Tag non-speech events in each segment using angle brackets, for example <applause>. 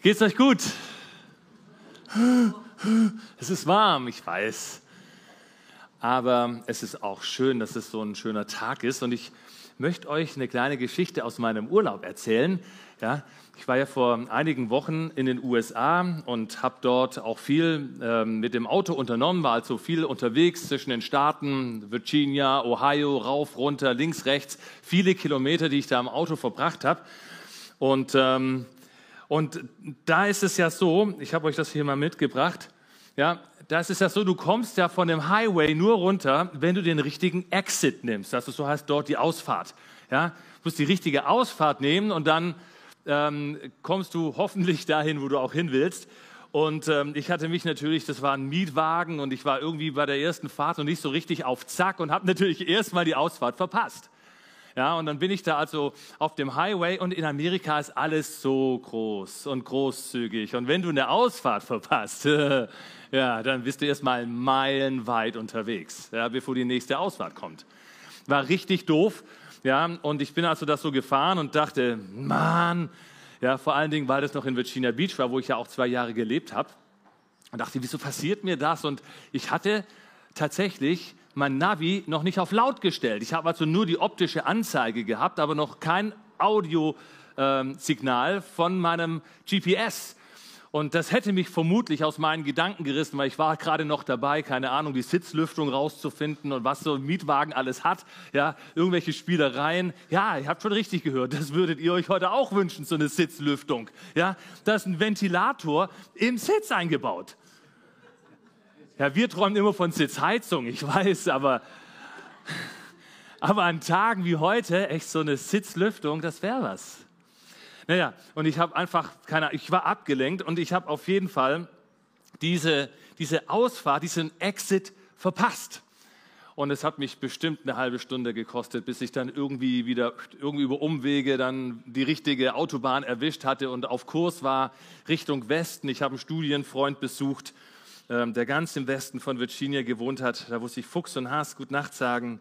Geht's euch gut? Es ist warm, ich weiß. Aber es ist auch schön, dass es so ein schöner Tag ist. Und ich möchte euch eine kleine Geschichte aus meinem Urlaub erzählen. Ja, ich war ja vor einigen Wochen in den USA und habe dort auch viel äh, mit dem Auto unternommen, war also viel unterwegs zwischen den Staaten, Virginia, Ohio, rauf, runter, links, rechts, viele Kilometer, die ich da im Auto verbracht habe. Und ähm, und da ist es ja so, ich habe euch das hier mal mitgebracht, ja, da ist es ja so, du kommst ja von dem Highway nur runter, wenn du den richtigen Exit nimmst. Das ist so heißt dort die Ausfahrt. Ja, du musst die richtige Ausfahrt nehmen und dann ähm, kommst du hoffentlich dahin, wo du auch hin willst. Und ähm, ich hatte mich natürlich, das war ein Mietwagen und ich war irgendwie bei der ersten Fahrt noch nicht so richtig auf Zack und habe natürlich erstmal die Ausfahrt verpasst. Ja, und dann bin ich da also auf dem Highway und in Amerika ist alles so groß und großzügig. Und wenn du eine Ausfahrt verpasst, <laughs> ja, dann bist du erstmal meilenweit unterwegs, ja, bevor die nächste Ausfahrt kommt. War richtig doof. Ja, und ich bin also das so gefahren und dachte, Mann, ja, vor allen Dingen, weil das noch in Virginia Beach war, wo ich ja auch zwei Jahre gelebt habe. Und dachte, wieso passiert mir das? Und ich hatte tatsächlich mein Navi noch nicht auf laut gestellt. Ich habe also nur die optische Anzeige gehabt, aber noch kein Audiosignal ähm, von meinem GPS. Und das hätte mich vermutlich aus meinen Gedanken gerissen, weil ich war gerade noch dabei, keine Ahnung, die Sitzlüftung rauszufinden und was so ein Mietwagen alles hat. Ja, irgendwelche Spielereien. Ja, ihr habt schon richtig gehört, das würdet ihr euch heute auch wünschen, so eine Sitzlüftung. Ja, da ist ein Ventilator im Sitz eingebaut. Ja, wir träumen immer von Sitzheizung, ich weiß, aber, aber an Tagen wie heute, echt so eine Sitzlüftung, das wäre was. Naja, und ich habe einfach, keine ich war abgelenkt und ich habe auf jeden Fall diese, diese Ausfahrt, diesen Exit verpasst. Und es hat mich bestimmt eine halbe Stunde gekostet, bis ich dann irgendwie wieder, irgendwie über Umwege dann die richtige Autobahn erwischt hatte und auf Kurs war Richtung Westen. Ich habe einen Studienfreund besucht der ganz im Westen von Virginia gewohnt hat. Da wusste ich Fuchs und Haas gut Nacht sagen.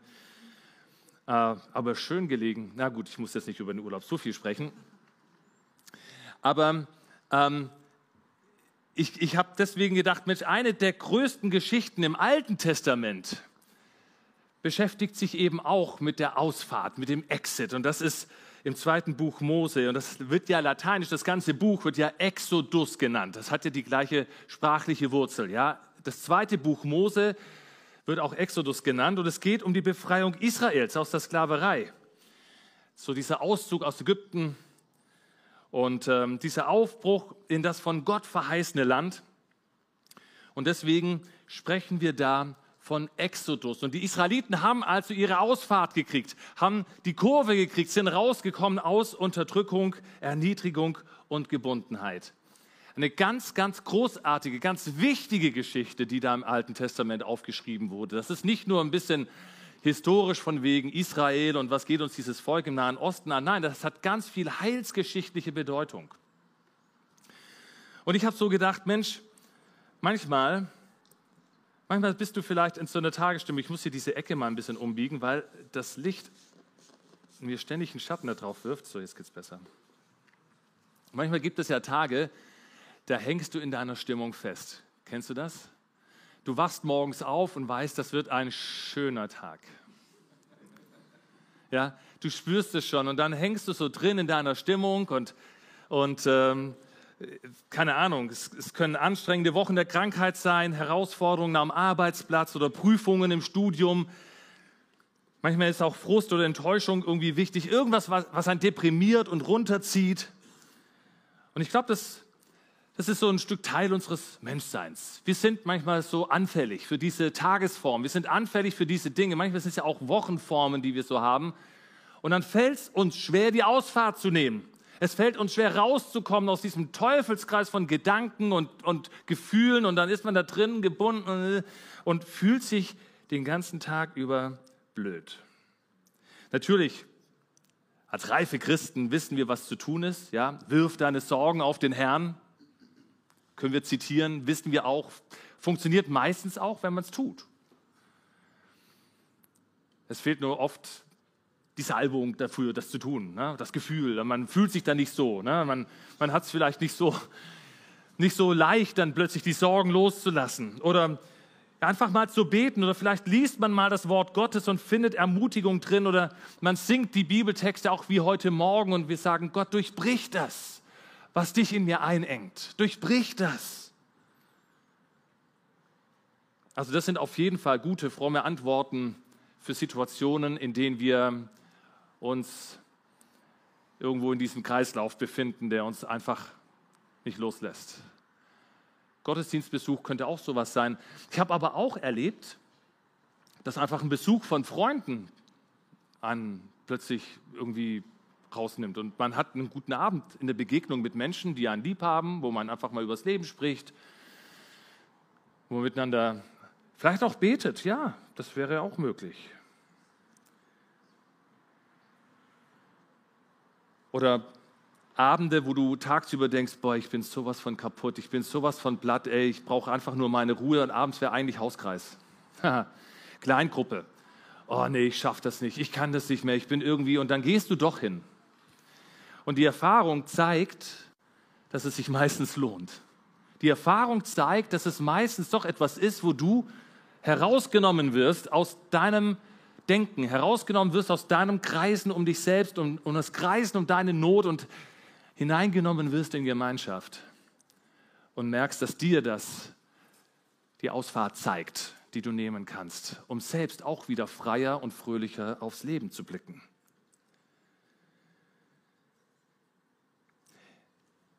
Äh, aber schön gelegen. Na gut, ich muss jetzt nicht über den Urlaub so viel sprechen. Aber ähm, ich, ich habe deswegen gedacht, Mensch, eine der größten Geschichten im Alten Testament beschäftigt sich eben auch mit der Ausfahrt, mit dem Exit. Und das ist im zweiten Buch Mose. Und das wird ja lateinisch, das ganze Buch wird ja Exodus genannt. Das hat ja die gleiche sprachliche Wurzel. Ja? Das zweite Buch Mose wird auch Exodus genannt. Und es geht um die Befreiung Israels aus der Sklaverei. So dieser Auszug aus Ägypten und ähm, dieser Aufbruch in das von Gott verheißene Land. Und deswegen sprechen wir da von Exodus. Und die Israeliten haben also ihre Ausfahrt gekriegt, haben die Kurve gekriegt, sind rausgekommen aus Unterdrückung, Erniedrigung und Gebundenheit. Eine ganz, ganz großartige, ganz wichtige Geschichte, die da im Alten Testament aufgeschrieben wurde. Das ist nicht nur ein bisschen historisch von wegen Israel und was geht uns dieses Volk im Nahen Osten an. Nein, das hat ganz viel heilsgeschichtliche Bedeutung. Und ich habe so gedacht, Mensch, manchmal Manchmal bist du vielleicht in so einer Tagesstimmung, ich muss hier diese Ecke mal ein bisschen umbiegen, weil das Licht mir ständig einen Schatten da drauf wirft. So, jetzt geht's besser. Manchmal gibt es ja Tage, da hängst du in deiner Stimmung fest. Kennst du das? Du wachst morgens auf und weißt, das wird ein schöner Tag. Ja, du spürst es schon und dann hängst du so drin in deiner Stimmung und, und ähm, keine Ahnung, es, es, können anstrengende Wochen der Krankheit sein, Herausforderungen am Arbeitsplatz oder Prüfungen im Studium. Manchmal ist auch Frust oder Enttäuschung irgendwie wichtig, irgendwas, was, was einen deprimiert und runterzieht. Und ich glaube, das, das ist so ein Stück Teil unseres Menschseins. Wir sind manchmal so anfällig für diese Tagesform. Wir sind anfällig für diese Dinge. Manchmal sind es ja auch Wochenformen, die wir so haben. Und dann fällt es uns schwer, die Ausfahrt zu nehmen. Es fällt uns schwer rauszukommen aus diesem Teufelskreis von Gedanken und, und Gefühlen und dann ist man da drin gebunden und fühlt sich den ganzen Tag über blöd. Natürlich, als reife Christen wissen wir, was zu tun ist. Ja? Wirf deine Sorgen auf den Herrn. Können wir zitieren, wissen wir auch. Funktioniert meistens auch, wenn man es tut. Es fehlt nur oft die Salbung dafür, das zu tun, ne? das Gefühl. Man fühlt sich da nicht so. Ne? Man, man hat es vielleicht nicht so, nicht so leicht, dann plötzlich die Sorgen loszulassen. Oder einfach mal zu beten. Oder vielleicht liest man mal das Wort Gottes und findet Ermutigung drin. Oder man singt die Bibeltexte auch wie heute Morgen und wir sagen, Gott, durchbrich das, was dich in mir einengt. Durchbrich das. Also das sind auf jeden Fall gute, fromme Antworten für Situationen, in denen wir uns irgendwo in diesem Kreislauf befinden, der uns einfach nicht loslässt. Gottesdienstbesuch könnte auch sowas sein. Ich habe aber auch erlebt, dass einfach ein Besuch von Freunden einen plötzlich irgendwie rausnimmt. Und man hat einen guten Abend in der Begegnung mit Menschen, die einen lieb haben, wo man einfach mal übers Leben spricht, wo man miteinander vielleicht auch betet. Ja, das wäre auch möglich. Oder Abende, wo du tagsüber denkst, boah, ich bin sowas von kaputt, ich bin sowas von platt, ey, ich brauche einfach nur meine Ruhe und abends wäre eigentlich Hauskreis. <laughs> Kleingruppe. Oh nee, ich schaffe das nicht, ich kann das nicht mehr, ich bin irgendwie und dann gehst du doch hin. Und die Erfahrung zeigt, dass es sich meistens lohnt. Die Erfahrung zeigt, dass es meistens doch etwas ist, wo du herausgenommen wirst aus deinem Denken, herausgenommen wirst aus deinem Kreisen um dich selbst und um, das Kreisen um deine Not und hineingenommen wirst in Gemeinschaft und merkst, dass dir das die Ausfahrt zeigt, die du nehmen kannst, um selbst auch wieder freier und fröhlicher aufs Leben zu blicken.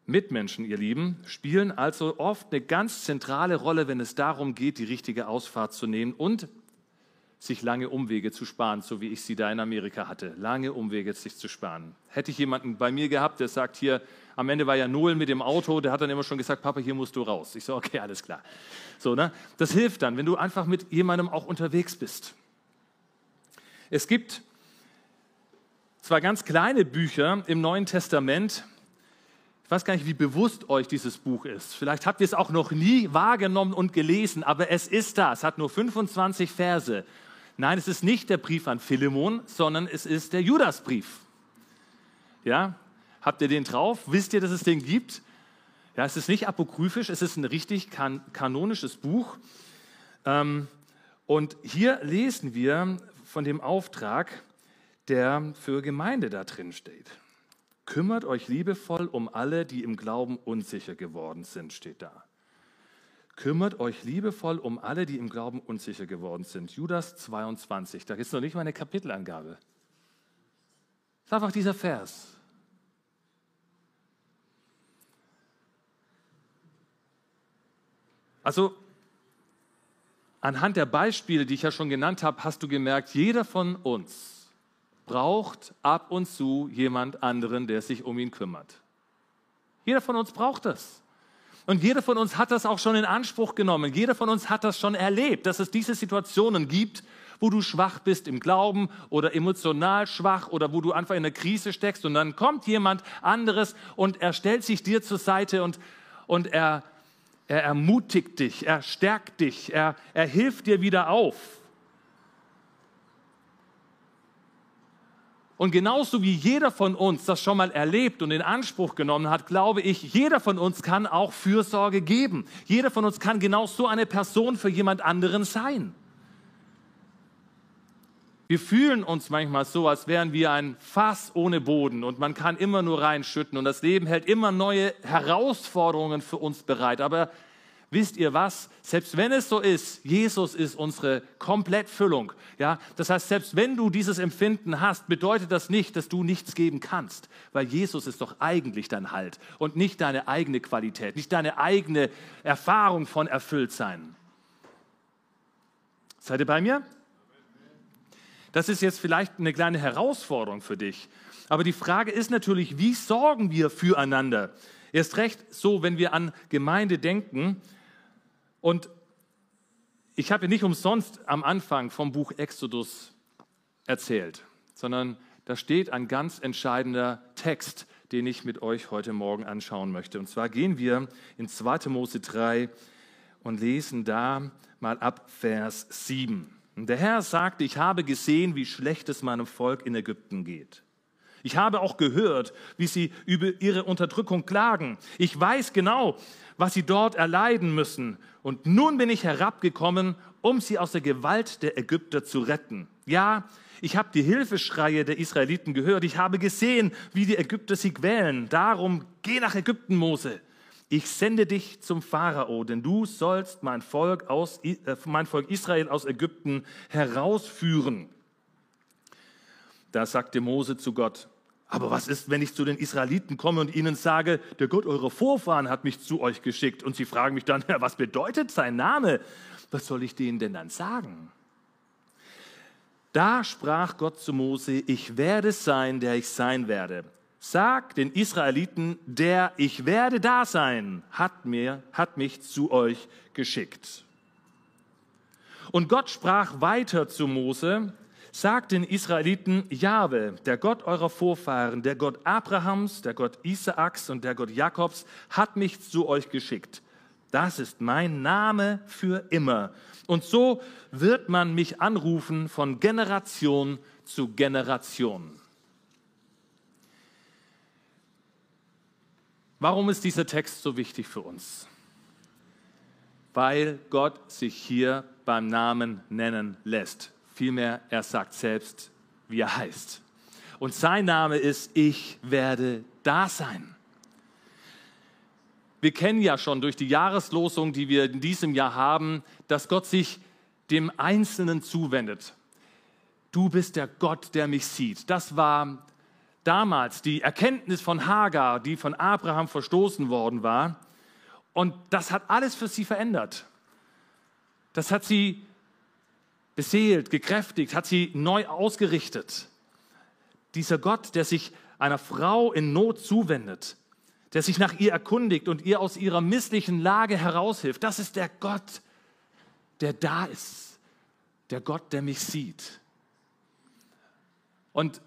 Mitmenschen, ihr Lieben, spielen also oft eine ganz zentrale Rolle, wenn es darum geht, die richtige Ausfahrt zu nehmen und sich lange Umwege zu sparen, so wie ich sie da in Amerika hatte. Lange Umwege sich zu sparen. Hätte ich jemanden bei mir gehabt, der sagt hier, am Ende war ja Noel mit dem Auto, der hat dann immer schon gesagt, Papa, hier musst du raus. Ich so, okay, alles klar. So, ne? Das hilft dann, wenn du einfach mit jemandem auch unterwegs bist. Es gibt zwei ganz kleine Bücher im Neuen Testament. Ich weiß gar nicht, wie bewusst euch dieses Buch ist. Vielleicht habt ihr es auch noch nie wahrgenommen und gelesen, aber es ist da. Es hat nur 25 Verse Nein, es ist nicht der Brief an Philemon, sondern es ist der Judasbrief. Ja, habt ihr den drauf? Wisst ihr, dass es den gibt? Ja, es ist nicht apokryphisch, es ist ein richtig kan kanonisches Buch. Ähm, und hier lesen wir von dem Auftrag, der für Gemeinde da drin steht. Kümmert euch liebevoll um alle, die im Glauben unsicher geworden sind, steht da. Kümmert euch liebevoll um alle, die im Glauben unsicher geworden sind. Judas 22, da ist noch nicht mal eine Kapitelangabe. Das ist einfach dieser Vers. Also anhand der Beispiele, die ich ja schon genannt habe, hast du gemerkt, jeder von uns braucht ab und zu jemand anderen, der sich um ihn kümmert. Jeder von uns braucht das. Und jeder von uns hat das auch schon in Anspruch genommen. Jeder von uns hat das schon erlebt, dass es diese Situationen gibt, wo du schwach bist im Glauben oder emotional schwach oder wo du einfach in einer Krise steckst und dann kommt jemand anderes und er stellt sich dir zur Seite und, und er, er ermutigt dich, er stärkt dich, er, er hilft dir wieder auf. Und genauso wie jeder von uns das schon mal erlebt und in Anspruch genommen hat, glaube ich, jeder von uns kann auch Fürsorge geben. Jeder von uns kann genau so eine Person für jemand anderen sein. Wir fühlen uns manchmal so, als wären wir ein Fass ohne Boden und man kann immer nur reinschütten und das Leben hält immer neue Herausforderungen für uns bereit. Aber wisst ihr was? Selbst wenn es so ist, Jesus ist unsere Komplettfüllung. Ja, das heißt, selbst wenn du dieses Empfinden hast, bedeutet das nicht, dass du nichts geben kannst, weil Jesus ist doch eigentlich dein Halt und nicht deine eigene Qualität, nicht deine eigene Erfahrung von Erfülltsein. Seid ihr bei mir? Das ist jetzt vielleicht eine kleine Herausforderung für dich. Aber die Frage ist natürlich, wie sorgen wir füreinander? Erst recht so, wenn wir an Gemeinde denken, und ich habe nicht umsonst am Anfang vom Buch Exodus erzählt, sondern da steht ein ganz entscheidender Text, den ich mit euch heute Morgen anschauen möchte. Und zwar gehen wir in 2. Mose 3 und lesen da mal ab Vers 7. Und der Herr sagte, ich habe gesehen, wie schlecht es meinem Volk in Ägypten geht. Ich habe auch gehört, wie sie über ihre Unterdrückung klagen. Ich weiß genau, was sie dort erleiden müssen. Und nun bin ich herabgekommen, um sie aus der Gewalt der Ägypter zu retten. Ja, ich habe die Hilfeschreie der Israeliten gehört. Ich habe gesehen, wie die Ägypter sie quälen. Darum geh nach Ägypten, Mose. Ich sende dich zum Pharao, denn du sollst mein Volk, aus, äh, mein Volk Israel aus Ägypten herausführen. Da sagte Mose zu Gott, aber was ist, wenn ich zu den Israeliten komme und ihnen sage, der Gott eurer Vorfahren hat mich zu euch geschickt und sie fragen mich dann, <laughs> was bedeutet sein Name? Was soll ich denen denn dann sagen? Da sprach Gott zu Mose, ich werde sein, der ich sein werde. Sag den Israeliten, der ich werde da sein, hat mir, hat mich zu euch geschickt. Und Gott sprach weiter zu Mose, Sagt den Israeliten, Jahwe, der Gott eurer Vorfahren, der Gott Abrahams, der Gott Isaaks und der Gott Jakobs, hat mich zu euch geschickt. Das ist mein Name für immer. Und so wird man mich anrufen von Generation zu Generation. Warum ist dieser Text so wichtig für uns? Weil Gott sich hier beim Namen nennen lässt. Vielmehr, er sagt selbst, wie er heißt. Und sein Name ist, ich werde da sein. Wir kennen ja schon durch die Jahreslosung, die wir in diesem Jahr haben, dass Gott sich dem Einzelnen zuwendet. Du bist der Gott, der mich sieht. Das war damals die Erkenntnis von Hagar, die von Abraham verstoßen worden war. Und das hat alles für sie verändert. Das hat sie beseelt, gekräftigt, hat sie neu ausgerichtet. Dieser Gott, der sich einer Frau in Not zuwendet, der sich nach ihr erkundigt und ihr aus ihrer misslichen Lage heraushilft, das ist der Gott, der da ist, der Gott, der mich sieht. Und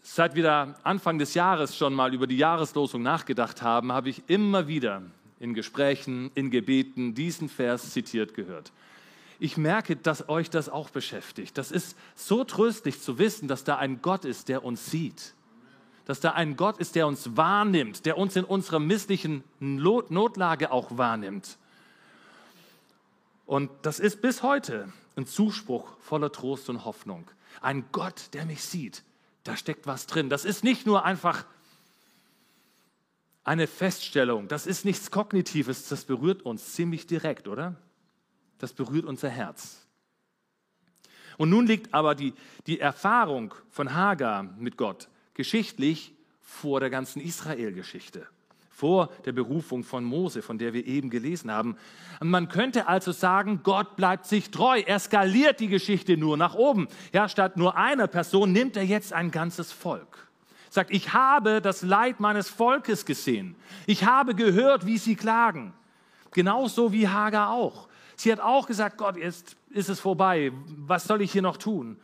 seit wir da Anfang des Jahres schon mal über die Jahreslosung nachgedacht haben, habe ich immer wieder in Gesprächen, in Gebeten diesen Vers zitiert gehört ich merke, dass euch das auch beschäftigt. Das ist so tröstlich zu wissen, dass da ein Gott ist, der uns sieht. Dass da ein Gott ist, der uns wahrnimmt, der uns in unserer misslichen Notlage auch wahrnimmt. Und das ist bis heute ein Zuspruch voller Trost und Hoffnung. Ein Gott, der mich sieht. Da steckt was drin. Das ist nicht nur einfach eine Feststellung. Das ist nichts Kognitives. Das berührt uns ziemlich direkt, oder? Das berührt unser Herz. Und nun liegt aber die, die Erfahrung von Hagar mit Gott geschichtlich vor der ganzen Israel-Geschichte, vor der Berufung von Mose, von der wir eben gelesen haben. Und man könnte also sagen, Gott bleibt sich treu, er skaliert die Geschichte nur nach oben. Ja, statt nur einer Person nimmt er jetzt ein ganzes Volk. Sagt, ich habe das Leid meines Volkes gesehen. Ich habe gehört, wie sie klagen. Genauso wie Hagar auch. Sie hat auch gesagt, Gott, jetzt ist es vorbei, was soll ich hier noch tun?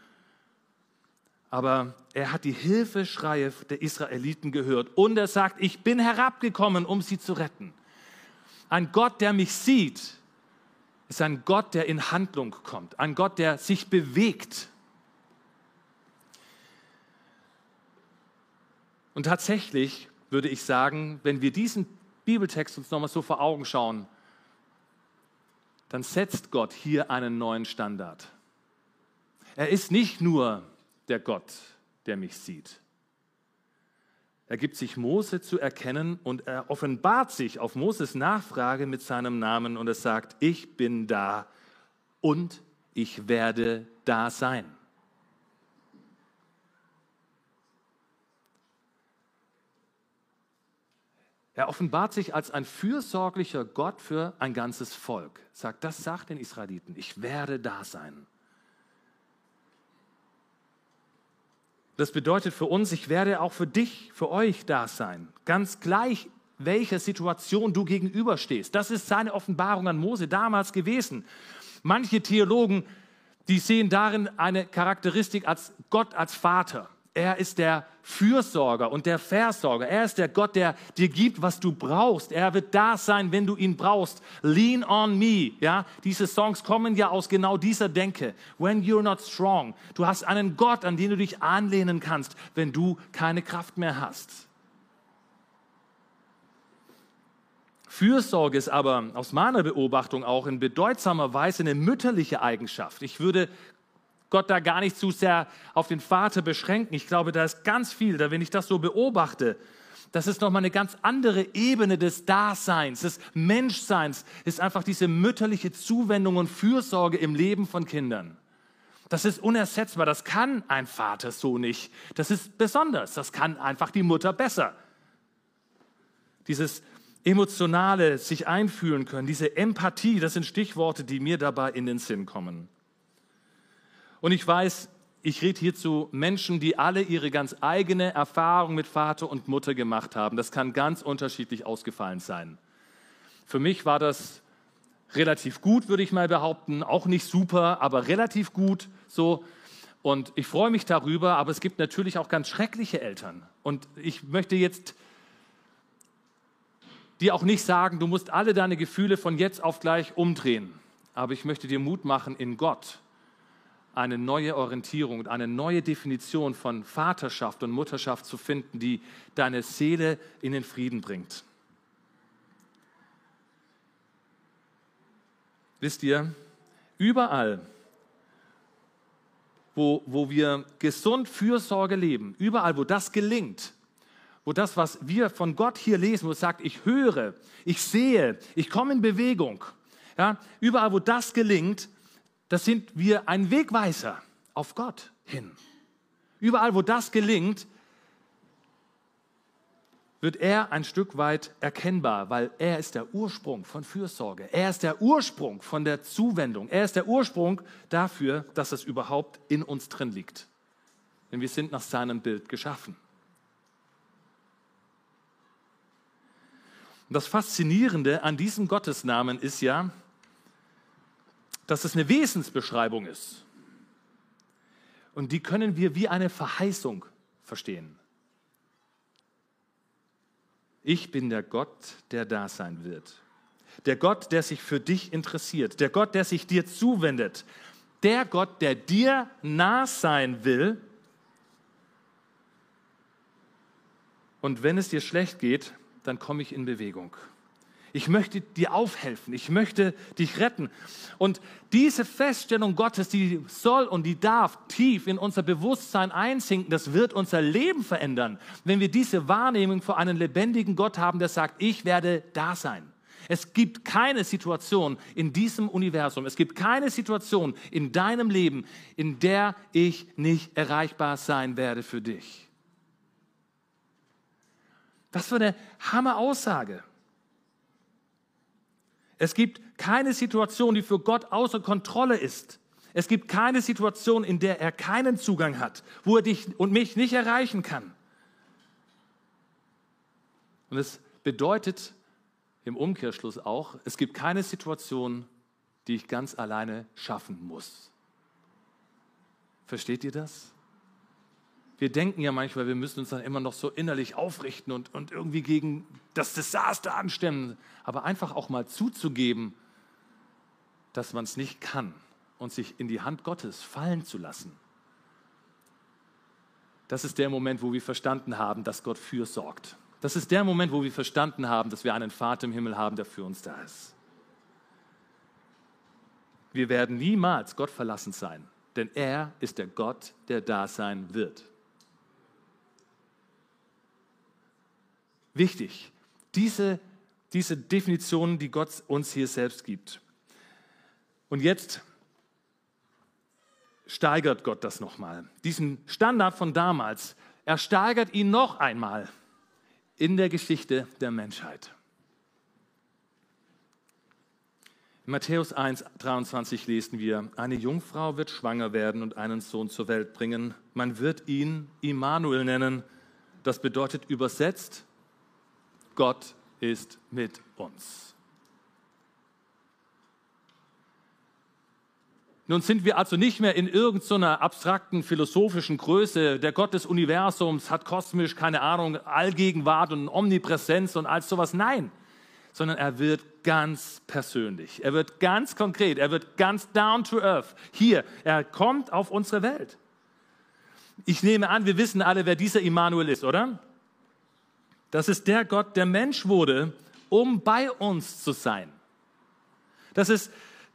Aber er hat die Hilfeschreie der Israeliten gehört und er sagt, ich bin herabgekommen, um sie zu retten. Ein Gott, der mich sieht, ist ein Gott, der in Handlung kommt, ein Gott, der sich bewegt. Und tatsächlich würde ich sagen, wenn wir diesen Bibeltext uns nochmal so vor Augen schauen, dann setzt Gott hier einen neuen Standard. Er ist nicht nur der Gott, der mich sieht. Er gibt sich Mose zu erkennen und er offenbart sich auf Moses Nachfrage mit seinem Namen und er sagt, ich bin da und ich werde da sein. Er offenbart sich als ein fürsorglicher Gott für ein ganzes Volk. Sagt, das sagt den Israeliten, ich werde da sein. Das bedeutet für uns, ich werde auch für dich, für euch da sein. Ganz gleich, welcher Situation du gegenüberstehst. Das ist seine Offenbarung an Mose damals gewesen. Manche Theologen, die sehen darin eine Charakteristik als Gott als Vater. Er ist der Fürsorger und der Versorger. Er ist der Gott, der dir gibt, was du brauchst. Er wird da sein, wenn du ihn brauchst. Lean on me. Ja, diese Songs kommen ja aus genau dieser Denke. When you're not strong. Du hast einen Gott, an den du dich anlehnen kannst, wenn du keine Kraft mehr hast. Fürsorge ist aber aus meiner Beobachtung auch in bedeutsamer Weise eine mütterliche Eigenschaft. Ich würde Gott da gar nicht zu sehr auf den Vater beschränken. Ich glaube, da ist ganz viel, da wenn ich das so beobachte, das ist nochmal eine ganz andere Ebene des Daseins, des Menschseins, ist einfach diese mütterliche Zuwendung und Fürsorge im Leben von Kindern. Das ist unersetzbar, das kann ein Vater so nicht. Das ist besonders, das kann einfach die Mutter besser. Dieses emotionale sich einfühlen können, diese Empathie, das sind Stichworte, die mir dabei in den Sinn kommen. Und ich weiß, ich rede hier zu Menschen, die alle ihre ganz eigene Erfahrung mit Vater und Mutter gemacht haben. Das kann ganz unterschiedlich ausgefallen sein. Für mich war das relativ gut, würde ich mal behaupten. Auch nicht super, aber relativ gut so. Und ich freue mich darüber, aber es gibt natürlich auch ganz schreckliche Eltern. Und ich möchte jetzt dir auch nicht sagen, du musst alle deine Gefühle von jetzt auf gleich umdrehen. Aber ich möchte dir Mut machen in Gott eine neue Orientierung und eine neue Definition von Vaterschaft und Mutterschaft zu finden, die deine Seele in den Frieden bringt. Wisst ihr, überall, wo, wo wir gesund Fürsorge leben, überall, wo das gelingt, wo das, was wir von Gott hier lesen, wo es sagt, ich höre, ich sehe, ich komme in Bewegung, ja, überall, wo das gelingt, das sind wir ein Wegweiser auf Gott hin. Überall, wo das gelingt, wird er ein Stück weit erkennbar, weil er ist der Ursprung von Fürsorge. Er ist der Ursprung von der Zuwendung. Er ist der Ursprung dafür, dass es überhaupt in uns drin liegt. Denn wir sind nach seinem Bild geschaffen. Und das Faszinierende an diesem Gottesnamen ist ja, dass es eine Wesensbeschreibung ist. Und die können wir wie eine Verheißung verstehen. Ich bin der Gott, der da sein wird. Der Gott, der sich für dich interessiert. Der Gott, der sich dir zuwendet. Der Gott, der dir nah sein will. Und wenn es dir schlecht geht, dann komme ich in Bewegung. Ich möchte dir aufhelfen. Ich möchte dich retten. Und diese Feststellung Gottes, die soll und die darf tief in unser Bewusstsein einsinken. Das wird unser Leben verändern, wenn wir diese Wahrnehmung vor einem lebendigen Gott haben, der sagt, ich werde da sein. Es gibt keine Situation in diesem Universum, es gibt keine Situation in deinem Leben, in der ich nicht erreichbar sein werde für dich. Was für eine Hammer-Aussage. Es gibt keine Situation, die für Gott außer Kontrolle ist. Es gibt keine Situation, in der er keinen Zugang hat, wo er dich und mich nicht erreichen kann. Und es bedeutet im Umkehrschluss auch, es gibt keine Situation, die ich ganz alleine schaffen muss. Versteht ihr das? Wir denken ja manchmal, wir müssen uns dann immer noch so innerlich aufrichten und, und irgendwie gegen das Desaster anstemmen. Aber einfach auch mal zuzugeben, dass man es nicht kann und sich in die Hand Gottes fallen zu lassen. Das ist der Moment, wo wir verstanden haben, dass Gott fürsorgt. Das ist der Moment, wo wir verstanden haben, dass wir einen Vater im Himmel haben, der für uns da ist. Wir werden niemals Gott verlassen sein, denn er ist der Gott, der da sein wird. Wichtig, diese, diese Definition, die Gott uns hier selbst gibt. Und jetzt steigert Gott das nochmal. Diesen Standard von damals, er steigert ihn noch einmal in der Geschichte der Menschheit. In Matthäus 1, 23 lesen wir, eine Jungfrau wird schwanger werden und einen Sohn zur Welt bringen. Man wird ihn Immanuel nennen. Das bedeutet übersetzt, Gott ist mit uns. Nun sind wir also nicht mehr in irgendeiner abstrakten philosophischen Größe. Der Gott des Universums hat kosmisch, keine Ahnung, Allgegenwart und Omnipräsenz und all sowas. Nein, sondern er wird ganz persönlich. Er wird ganz konkret. Er wird ganz down to earth. Hier, er kommt auf unsere Welt. Ich nehme an, wir wissen alle, wer dieser Immanuel ist, oder? Das ist der Gott, der Mensch wurde, um bei uns zu sein. Das ist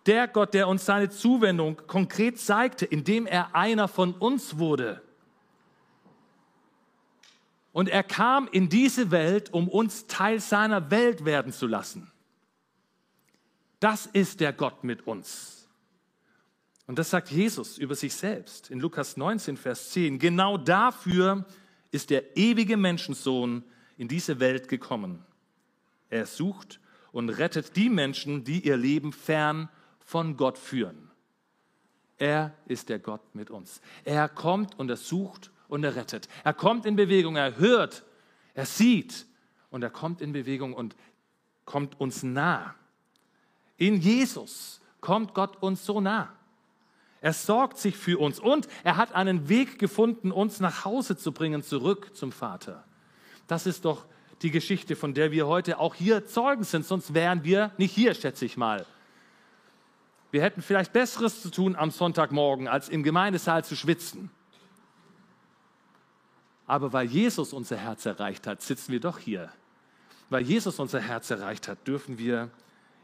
der Gott, der uns seine Zuwendung konkret zeigte, indem er einer von uns wurde. Und er kam in diese Welt, um uns Teil seiner Welt werden zu lassen. Das ist der Gott mit uns. Und das sagt Jesus über sich selbst in Lukas 19, Vers 10. Genau dafür ist der ewige Menschensohn in diese Welt gekommen. Er sucht und rettet die Menschen, die ihr Leben fern von Gott führen. Er ist der Gott mit uns. Er kommt und er sucht und er rettet. Er kommt in Bewegung, er hört, er sieht und er kommt in Bewegung und kommt uns nah. In Jesus kommt Gott uns so nah. Er sorgt sich für uns und er hat einen Weg gefunden, uns nach Hause zu bringen, zurück zum Vater. Das ist doch die Geschichte, von der wir heute auch hier Zeugen sind, sonst wären wir nicht hier, schätze ich mal. Wir hätten vielleicht Besseres zu tun am Sonntagmorgen, als im Gemeindesaal zu schwitzen. Aber weil Jesus unser Herz erreicht hat, sitzen wir doch hier. Weil Jesus unser Herz erreicht hat, dürfen wir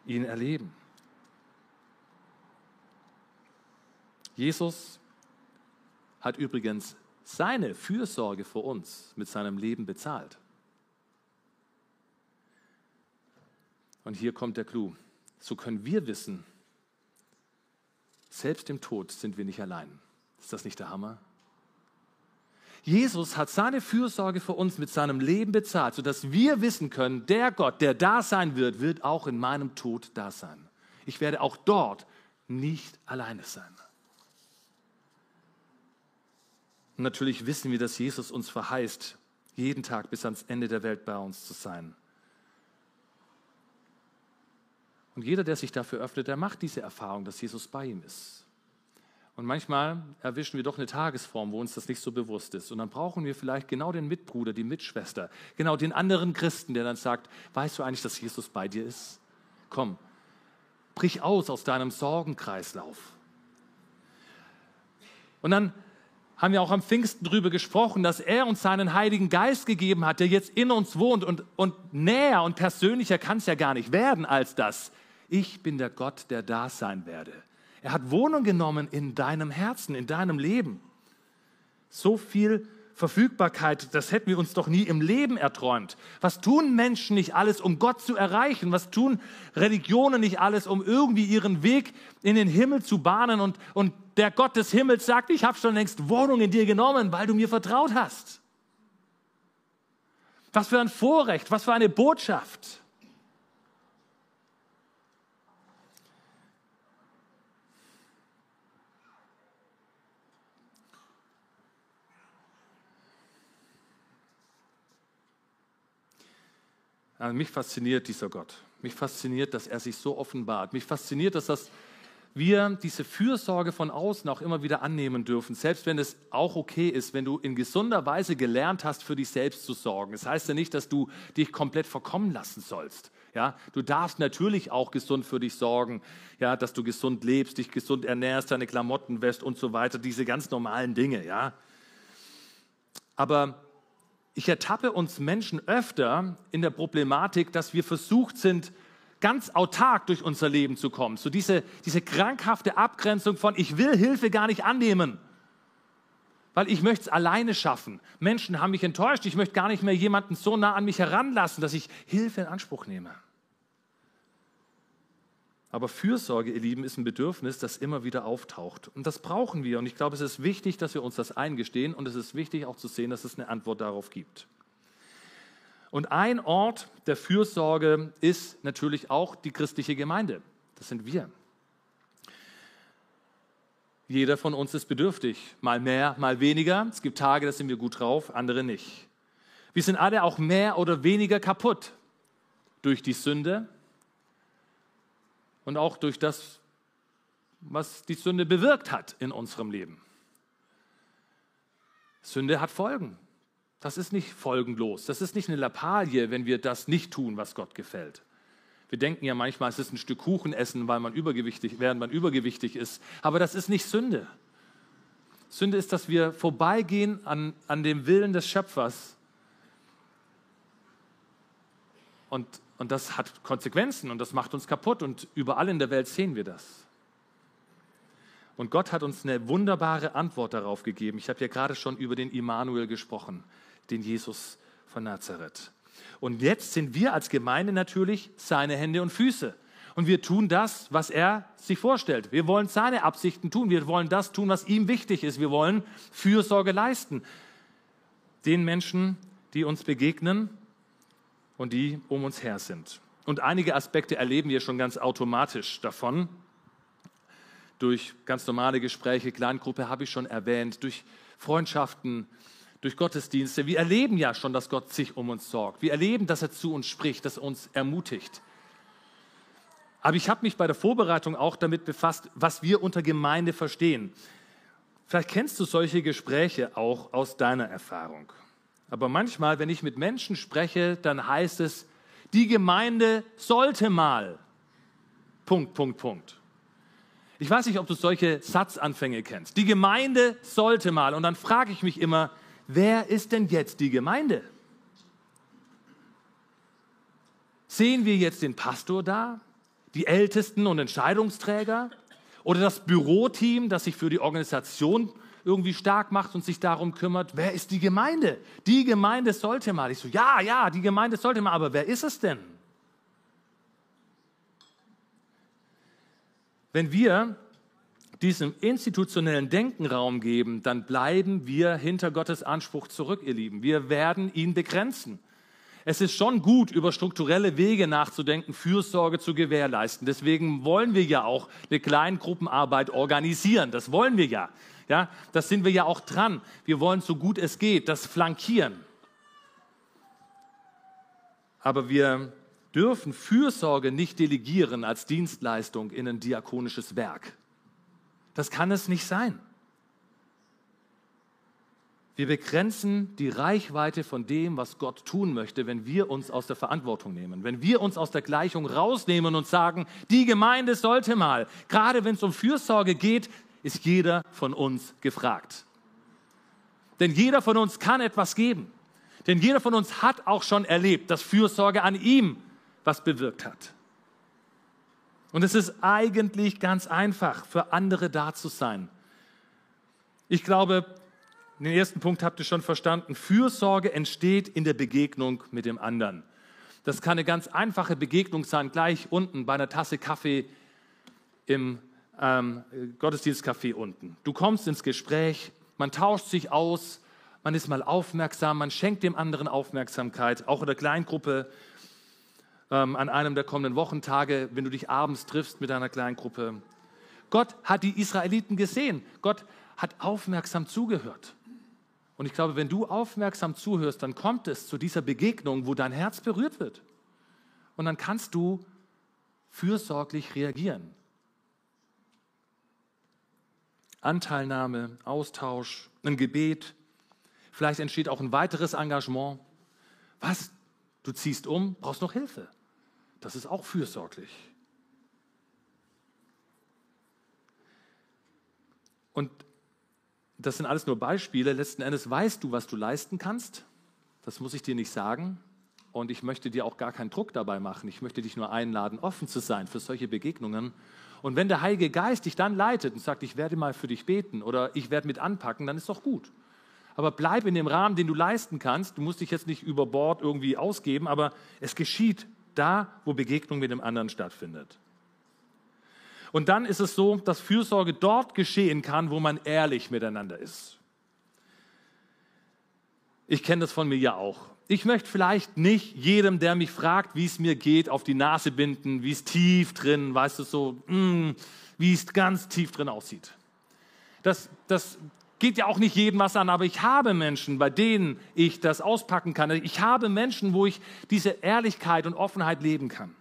ihn erleben. Jesus hat übrigens seine Fürsorge für uns mit seinem Leben bezahlt. Und hier kommt der Clou. So können wir wissen, selbst im Tod sind wir nicht allein. Ist das nicht der Hammer? Jesus hat seine Fürsorge für uns mit seinem Leben bezahlt, sodass wir wissen können, der Gott, der da sein wird, wird auch in meinem Tod da sein. Ich werde auch dort nicht alleine sein. Und natürlich wissen wir, dass Jesus uns verheißt, jeden Tag bis ans Ende der Welt bei uns zu sein. Und jeder, der sich dafür öffnet, der macht diese Erfahrung, dass Jesus bei ihm ist. Und manchmal erwischen wir doch eine Tagesform, wo uns das nicht so bewusst ist. Und dann brauchen wir vielleicht genau den Mitbruder, die Mitschwester, genau den anderen Christen, der dann sagt, weißt du eigentlich, dass Jesus bei dir ist? Komm, brich aus aus deinem Sorgenkreislauf. Und dann haben wir auch am Pfingsten darüber gesprochen, dass er uns seinen Heiligen Geist gegeben hat, der jetzt in uns wohnt und, und näher und persönlicher kann es ja gar nicht werden als das. Ich bin der Gott, der da sein werde. Er hat Wohnung genommen in deinem Herzen, in deinem Leben. So viel Verfügbarkeit, das hätten wir uns doch nie im Leben erträumt. Was tun Menschen nicht alles, um Gott zu erreichen? Was tun Religionen nicht alles, um irgendwie ihren Weg in den Himmel zu bahnen? Und, und der Gott des Himmels sagt, ich habe schon längst Wohnung in dir genommen, weil du mir vertraut hast. Was für ein Vorrecht, was für eine Botschaft. Mich fasziniert dieser Gott. Mich fasziniert, dass er sich so offenbart. Mich fasziniert, dass das wir diese Fürsorge von außen auch immer wieder annehmen dürfen, selbst wenn es auch okay ist, wenn du in gesunder Weise gelernt hast, für dich selbst zu sorgen. Das heißt ja nicht, dass du dich komplett verkommen lassen sollst. Ja, du darfst natürlich auch gesund für dich sorgen, ja, dass du gesund lebst, dich gesund ernährst, deine Klamotten wäschst und so weiter, diese ganz normalen Dinge, ja. Aber ich ertappe uns Menschen öfter in der Problematik, dass wir versucht sind, ganz autark durch unser Leben zu kommen. So diese, diese krankhafte Abgrenzung von, ich will Hilfe gar nicht annehmen, weil ich möchte es alleine schaffen. Menschen haben mich enttäuscht, ich möchte gar nicht mehr jemanden so nah an mich heranlassen, dass ich Hilfe in Anspruch nehme. Aber Fürsorge, ihr Lieben, ist ein Bedürfnis, das immer wieder auftaucht. Und das brauchen wir. Und ich glaube, es ist wichtig, dass wir uns das eingestehen. Und es ist wichtig auch zu sehen, dass es eine Antwort darauf gibt. Und ein Ort der Fürsorge ist natürlich auch die christliche Gemeinde. Das sind wir. Jeder von uns ist bedürftig. Mal mehr, mal weniger. Es gibt Tage, da sind wir gut drauf, andere nicht. Wir sind alle auch mehr oder weniger kaputt durch die Sünde, und auch durch das, was die Sünde bewirkt hat in unserem Leben. Sünde hat Folgen. Das ist nicht folgenlos. Das ist nicht eine Lappalie, wenn wir das nicht tun, was Gott gefällt. Wir denken ja manchmal, es ist ein Stück Kuchen essen, weil man übergewichtig, während man übergewichtig ist. Aber das ist nicht Sünde. Sünde ist, dass wir vorbeigehen an, an dem Willen des Schöpfers. Und, und das hat Konsequenzen und das macht uns kaputt und überall in der Welt sehen wir das. Und Gott hat uns eine wunderbare Antwort darauf gegeben. Ich habe ja gerade schon über den Immanuel gesprochen, den Jesus von Nazareth. Und jetzt sind wir als Gemeinde natürlich seine Hände und Füße. Und wir tun das, was er sich vorstellt. Wir wollen seine Absichten tun. Wir wollen das tun, was ihm wichtig ist. Wir wollen Fürsorge leisten. Den Menschen, die uns begegnen und die um uns her sind. Und einige Aspekte erleben wir schon ganz automatisch davon. Durch ganz normale Gespräche, Kleingruppe habe ich schon erwähnt, durch Freundschaften, durch Gottesdienste. Wir erleben ja schon, dass Gott sich um uns sorgt. Wir erleben, dass er zu uns spricht, dass er uns ermutigt. Aber ich habe mich bei der Vorbereitung auch damit befasst, was wir unter Gemeinde verstehen. Vielleicht kennst du solche Gespräche auch aus deiner Erfahrung. Aber manchmal, wenn ich mit Menschen spreche, dann heißt es, die Gemeinde sollte mal. Punkt, Punkt, Punkt. Ich weiß nicht, ob du solche Satzanfänge kennst. Die Gemeinde sollte mal. Und dann frage ich mich immer, wer ist denn jetzt die Gemeinde? Sehen wir jetzt den Pastor da? die Ältesten und Entscheidungsträger oder das Büroteam, das sich für die Organisation irgendwie stark macht und sich darum kümmert, wer ist die Gemeinde? Die Gemeinde sollte mal. Ich so, ja, ja, die Gemeinde sollte mal, aber wer ist es denn? Wenn wir diesem institutionellen Denken Raum geben, dann bleiben wir hinter Gottes Anspruch zurück, ihr Lieben. Wir werden ihn begrenzen es ist schon gut, über strukturelle Wege nachzudenken, Fürsorge zu gewährleisten. Deswegen wollen wir ja auch eine Kleingruppenarbeit organisieren. Das wollen wir ja. Ja, das sind wir ja auch dran. Wir wollen so gut es geht, das flankieren. Aber wir dürfen Fürsorge nicht delegieren als Dienstleistung in ein diakonisches Werk. Das kann es nicht sein. Wir begrenzen die Reichweite von dem, was Gott tun möchte, wenn wir uns aus der Verantwortung nehmen, wenn wir uns aus der Gleichung rausnehmen und sagen, die Gemeinde sollte mal, gerade wenn es um Fürsorge geht, ist jeder von uns gefragt. Denn jeder von uns kann etwas geben. Denn jeder von uns hat auch schon erlebt, dass Fürsorge an ihm was bewirkt hat. Und es ist eigentlich ganz einfach, für andere da zu sein. Ich glaube, den ersten Punkt habt ihr schon verstanden. Fürsorge entsteht in der Begegnung mit dem anderen. Das kann eine ganz einfache Begegnung sein, gleich unten bei einer Tasse Kaffee im ähm, Gottesdienstcafé unten. Du kommst ins Gespräch, man tauscht sich aus, man ist mal aufmerksam, man schenkt dem anderen Aufmerksamkeit, auch in der Kleingruppe ähm, an einem der kommenden Wochentage, wenn du dich abends triffst mit deiner Kleingruppe. Gott hat die Israeliten gesehen. Gott hat aufmerksam zugehört. Und ich glaube, wenn du aufmerksam zuhörst, dann kommt es zu dieser Begegnung, wo dein Herz berührt wird. Und dann kannst du fürsorglich reagieren. Anteilnahme, Austausch, ein Gebet. Vielleicht entsteht auch ein weiteres Engagement. Was? Du ziehst um, brauchst noch Hilfe. Das ist auch fürsorglich. Und das sind alles nur Beispiele. Letzten Endes weißt du, was du leisten kannst. Das muss ich dir nicht sagen. Und ich möchte dir auch gar keinen Druck dabei machen. Ich möchte dich nur einladen, offen zu sein für solche Begegnungen. Und wenn der Heilige Geist dich dann leitet und sagt, ich werde mal für dich beten oder ich werde mit anpacken, dann ist doch gut. Aber bleib in dem Rahmen, den du leisten kannst. Du musst dich jetzt nicht über Bord irgendwie ausgeben, aber es geschieht da, wo Begegnung mit dem anderen stattfindet. Und dann ist es so, dass Fürsorge dort geschehen kann, wo man ehrlich miteinander ist. Ich kenne das von mir ja auch. Ich möchte vielleicht nicht jedem, der mich fragt, wie es mir geht, auf die Nase binden, wie es tief drin, weißt du, so, mm, wie es ganz tief drin aussieht. Das, das geht ja auch nicht jedem was an, aber ich habe Menschen, bei denen ich das auspacken kann. Ich habe Menschen, wo ich diese Ehrlichkeit und Offenheit leben kann.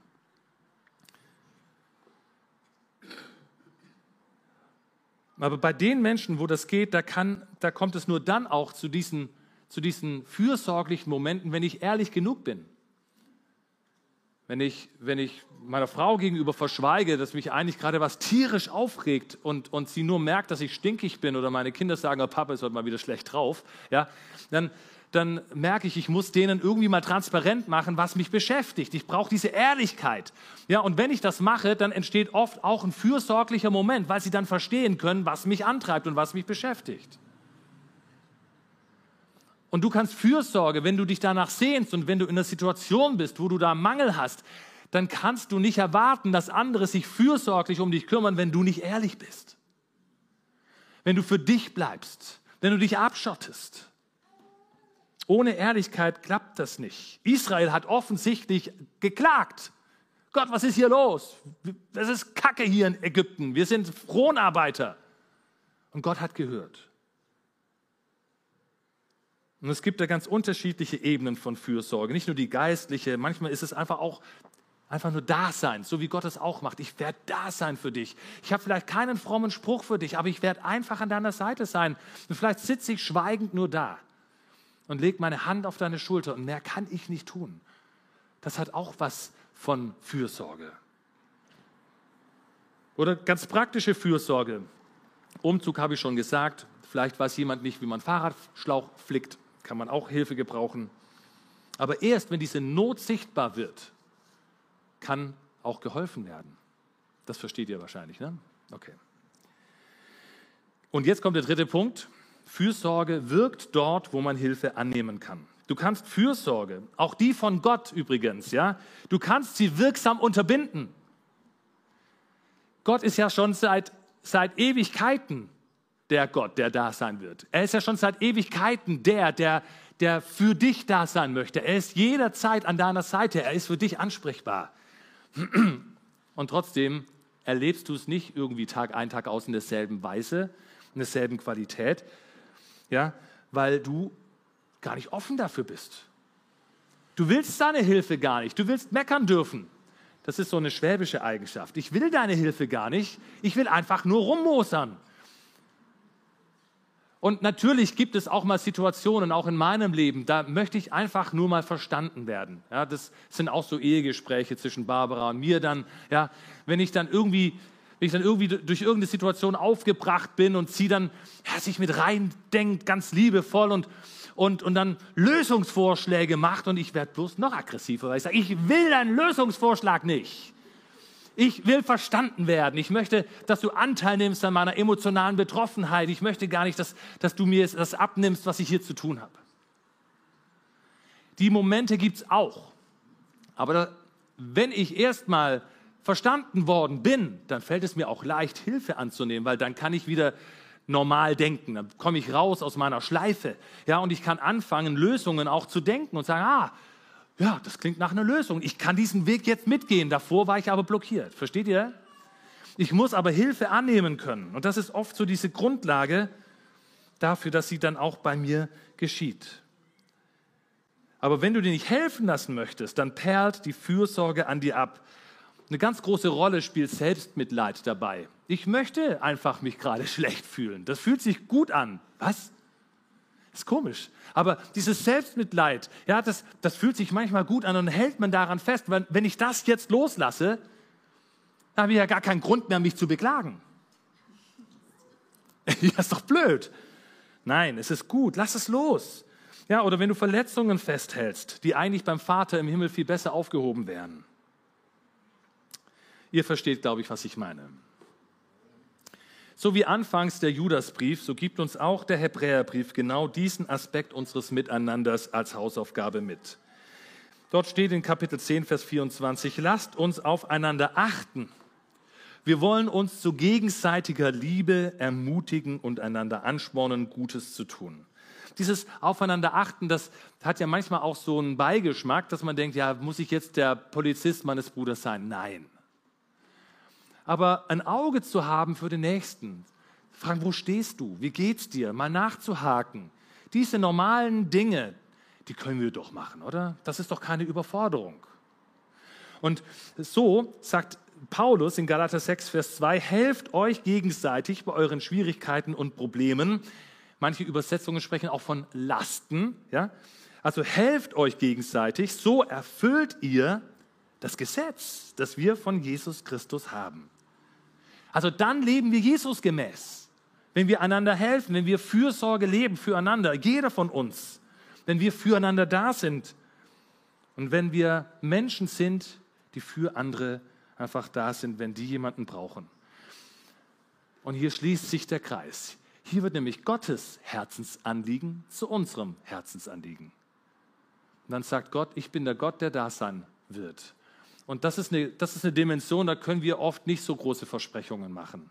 Aber bei den Menschen, wo das geht, da, kann, da kommt es nur dann auch zu diesen, zu diesen fürsorglichen Momenten, wenn ich ehrlich genug bin. Wenn ich, wenn ich meiner Frau gegenüber verschweige, dass mich eigentlich gerade was tierisch aufregt und, und sie nur merkt, dass ich stinkig bin oder meine Kinder sagen, oh, Papa ist heute mal wieder schlecht drauf, ja, dann, dann merke ich, ich muss denen irgendwie mal transparent machen, was mich beschäftigt. Ich brauche diese Ehrlichkeit. Ja, und wenn ich das mache, dann entsteht oft auch ein fürsorglicher Moment, weil sie dann verstehen können, was mich antreibt und was mich beschäftigt. Und du kannst Fürsorge, wenn du dich danach sehnst und wenn du in einer Situation bist, wo du da Mangel hast, dann kannst du nicht erwarten, dass andere sich fürsorglich um dich kümmern, wenn du nicht ehrlich bist. Wenn du für dich bleibst, wenn du dich abschottest. Ohne Ehrlichkeit klappt das nicht. Israel hat offensichtlich geklagt. Gott, was ist hier los? Das ist Kacke hier in Ägypten. Wir sind Fronarbeiter. Und Gott hat gehört. Und es gibt da ganz unterschiedliche Ebenen von Fürsorge. Nicht nur die geistliche, manchmal ist es einfach auch einfach nur da sein, so wie Gott es auch macht. Ich werde da sein für dich. Ich habe vielleicht keinen frommen Spruch für dich, aber ich werde einfach an deiner Seite sein. Und vielleicht sitze ich schweigend nur da und leg meine Hand auf deine Schulter und mehr kann ich nicht tun. Das hat auch was von Fürsorge. Oder ganz praktische Fürsorge. Umzug habe ich schon gesagt. Vielleicht weiß jemand nicht, wie man Fahrradschlauch flickt. Kann man auch Hilfe gebrauchen. Aber erst, wenn diese Not sichtbar wird, kann auch geholfen werden. Das versteht ihr wahrscheinlich, ne? Okay. Und jetzt kommt der dritte Punkt. Fürsorge wirkt dort, wo man Hilfe annehmen kann. Du kannst Fürsorge, auch die von Gott übrigens, ja, du kannst sie wirksam unterbinden. Gott ist ja schon seit, seit Ewigkeiten der Gott, der da sein wird. Er ist ja schon seit Ewigkeiten der, der, der für dich da sein möchte. Er ist jederzeit an deiner Seite. Er ist für dich ansprechbar. Und trotzdem erlebst du es nicht irgendwie Tag ein, Tag aus in derselben Weise, in derselben Qualität ja, weil du gar nicht offen dafür bist. Du willst seine Hilfe gar nicht, du willst meckern dürfen. Das ist so eine schwäbische Eigenschaft. Ich will deine Hilfe gar nicht, ich will einfach nur rummosern. Und natürlich gibt es auch mal Situationen, auch in meinem Leben, da möchte ich einfach nur mal verstanden werden. Ja, das sind auch so Ehegespräche zwischen Barbara und mir dann. Ja, wenn ich dann irgendwie wenn ich dann irgendwie durch irgendeine Situation aufgebracht bin und sie dann ja, sich mit reindenkt, ganz liebevoll und, und, und dann Lösungsvorschläge macht und ich werde bloß noch aggressiver, weil ich sage, ich will deinen Lösungsvorschlag nicht. Ich will verstanden werden. Ich möchte, dass du Anteil nimmst an meiner emotionalen Betroffenheit. Ich möchte gar nicht, dass, dass du mir das abnimmst, was ich hier zu tun habe. Die Momente gibt es auch. Aber da, wenn ich erstmal verstanden worden bin, dann fällt es mir auch leicht, Hilfe anzunehmen, weil dann kann ich wieder normal denken. Dann komme ich raus aus meiner Schleife. Ja, und ich kann anfangen, Lösungen auch zu denken und sagen, ah, ja, das klingt nach einer Lösung. Ich kann diesen Weg jetzt mitgehen. Davor war ich aber blockiert. Versteht ihr? Ich muss aber Hilfe annehmen können. Und das ist oft so diese Grundlage dafür, dass sie dann auch bei mir geschieht. Aber wenn du dir nicht helfen lassen möchtest, dann perlt die Fürsorge an dir ab. Eine ganz große Rolle spielt Selbstmitleid dabei. Ich möchte einfach mich gerade <laughs> schlecht fühlen. Das fühlt sich gut an. Was? Das ist komisch. Aber dieses Selbstmitleid, ja, das, das fühlt sich manchmal gut an und hält man daran fest. Wenn, wenn ich das jetzt loslasse, dann habe ich ja gar keinen Grund mehr, mich zu beklagen. <laughs> ja, ist doch blöd. Nein, es ist gut. Lass es los. Ja, oder wenn du Verletzungen festhältst, die eigentlich beim Vater im Himmel viel besser aufgehoben wären. Ihr versteht, glaube ich, was ich meine. So wie anfangs der Judasbrief, so gibt uns auch der Hebräerbrief genau diesen Aspekt unseres Miteinanders als Hausaufgabe mit. Dort steht in Kapitel 10, Vers 24, lasst uns aufeinander achten. Wir wollen uns zu gegenseitiger Liebe ermutigen und einander anspornen, Gutes zu tun. Dieses Aufeinander achten, das hat ja manchmal auch so einen Beigeschmack, dass man denkt, ja, muss ich jetzt der Polizist meines Bruders sein? Nein aber ein Auge zu haben für den Nächsten. Fragen, wo stehst du? Wie geht's dir? Mal nachzuhaken. Diese normalen Dinge, die können wir doch machen, oder? Das ist doch keine Überforderung. Und so sagt Paulus in Galater 6, Vers 2, helft euch gegenseitig bei euren Schwierigkeiten und Problemen. Manche Übersetzungen sprechen auch von Lasten. Ja? Also helft euch gegenseitig, so erfüllt ihr das Gesetz, das wir von Jesus Christus haben. Also dann leben wir Jesus gemäß, wenn wir einander helfen, wenn wir Fürsorge leben füreinander, jeder von uns, wenn wir füreinander da sind und wenn wir Menschen sind, die für andere einfach da sind, wenn die jemanden brauchen. Und hier schließt sich der Kreis. Hier wird nämlich Gottes Herzensanliegen zu unserem Herzensanliegen. Und dann sagt Gott, ich bin der Gott, der da sein wird. Und das ist, eine, das ist eine Dimension, da können wir oft nicht so große Versprechungen machen.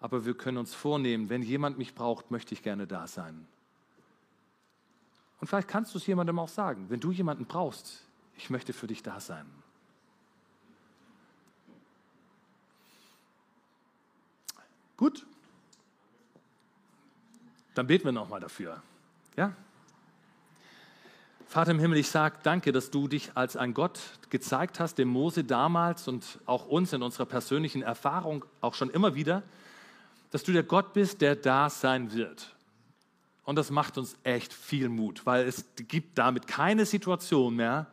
Aber wir können uns vornehmen, wenn jemand mich braucht, möchte ich gerne da sein. Und vielleicht kannst du es jemandem auch sagen, wenn du jemanden brauchst, ich möchte für dich da sein. Gut? Dann beten wir nochmal dafür. Ja? Vater im Himmel, ich sage danke, dass du dich als ein Gott gezeigt hast, dem Mose damals und auch uns in unserer persönlichen Erfahrung auch schon immer wieder, dass du der Gott bist, der da sein wird. Und das macht uns echt viel Mut, weil es gibt damit keine Situation mehr,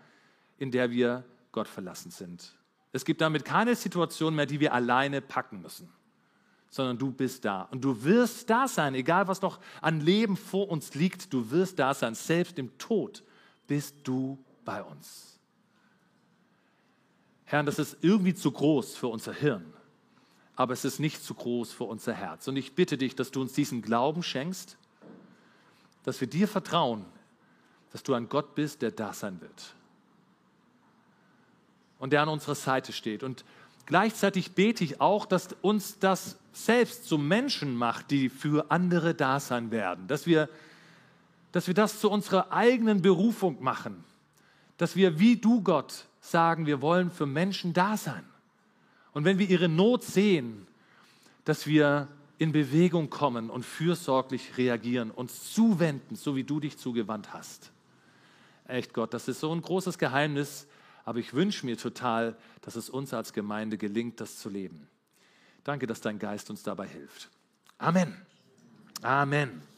in der wir Gott verlassen sind. Es gibt damit keine Situation mehr, die wir alleine packen müssen, sondern du bist da. Und du wirst da sein, egal was noch an Leben vor uns liegt, du wirst da sein, selbst im Tod bist du bei uns. Herr, das ist irgendwie zu groß für unser Hirn, aber es ist nicht zu groß für unser Herz. Und ich bitte dich, dass du uns diesen Glauben schenkst, dass wir dir vertrauen, dass du ein Gott bist, der da sein wird. Und der an unserer Seite steht. Und gleichzeitig bete ich auch, dass uns das selbst zu Menschen macht, die für andere da sein werden. Dass wir dass wir das zu unserer eigenen Berufung machen, dass wir wie du Gott sagen, wir wollen für Menschen da sein. Und wenn wir ihre Not sehen, dass wir in Bewegung kommen und fürsorglich reagieren, uns zuwenden, so wie du dich zugewandt hast. Echt Gott, das ist so ein großes Geheimnis, aber ich wünsche mir total, dass es uns als Gemeinde gelingt, das zu leben. Danke, dass dein Geist uns dabei hilft. Amen. Amen.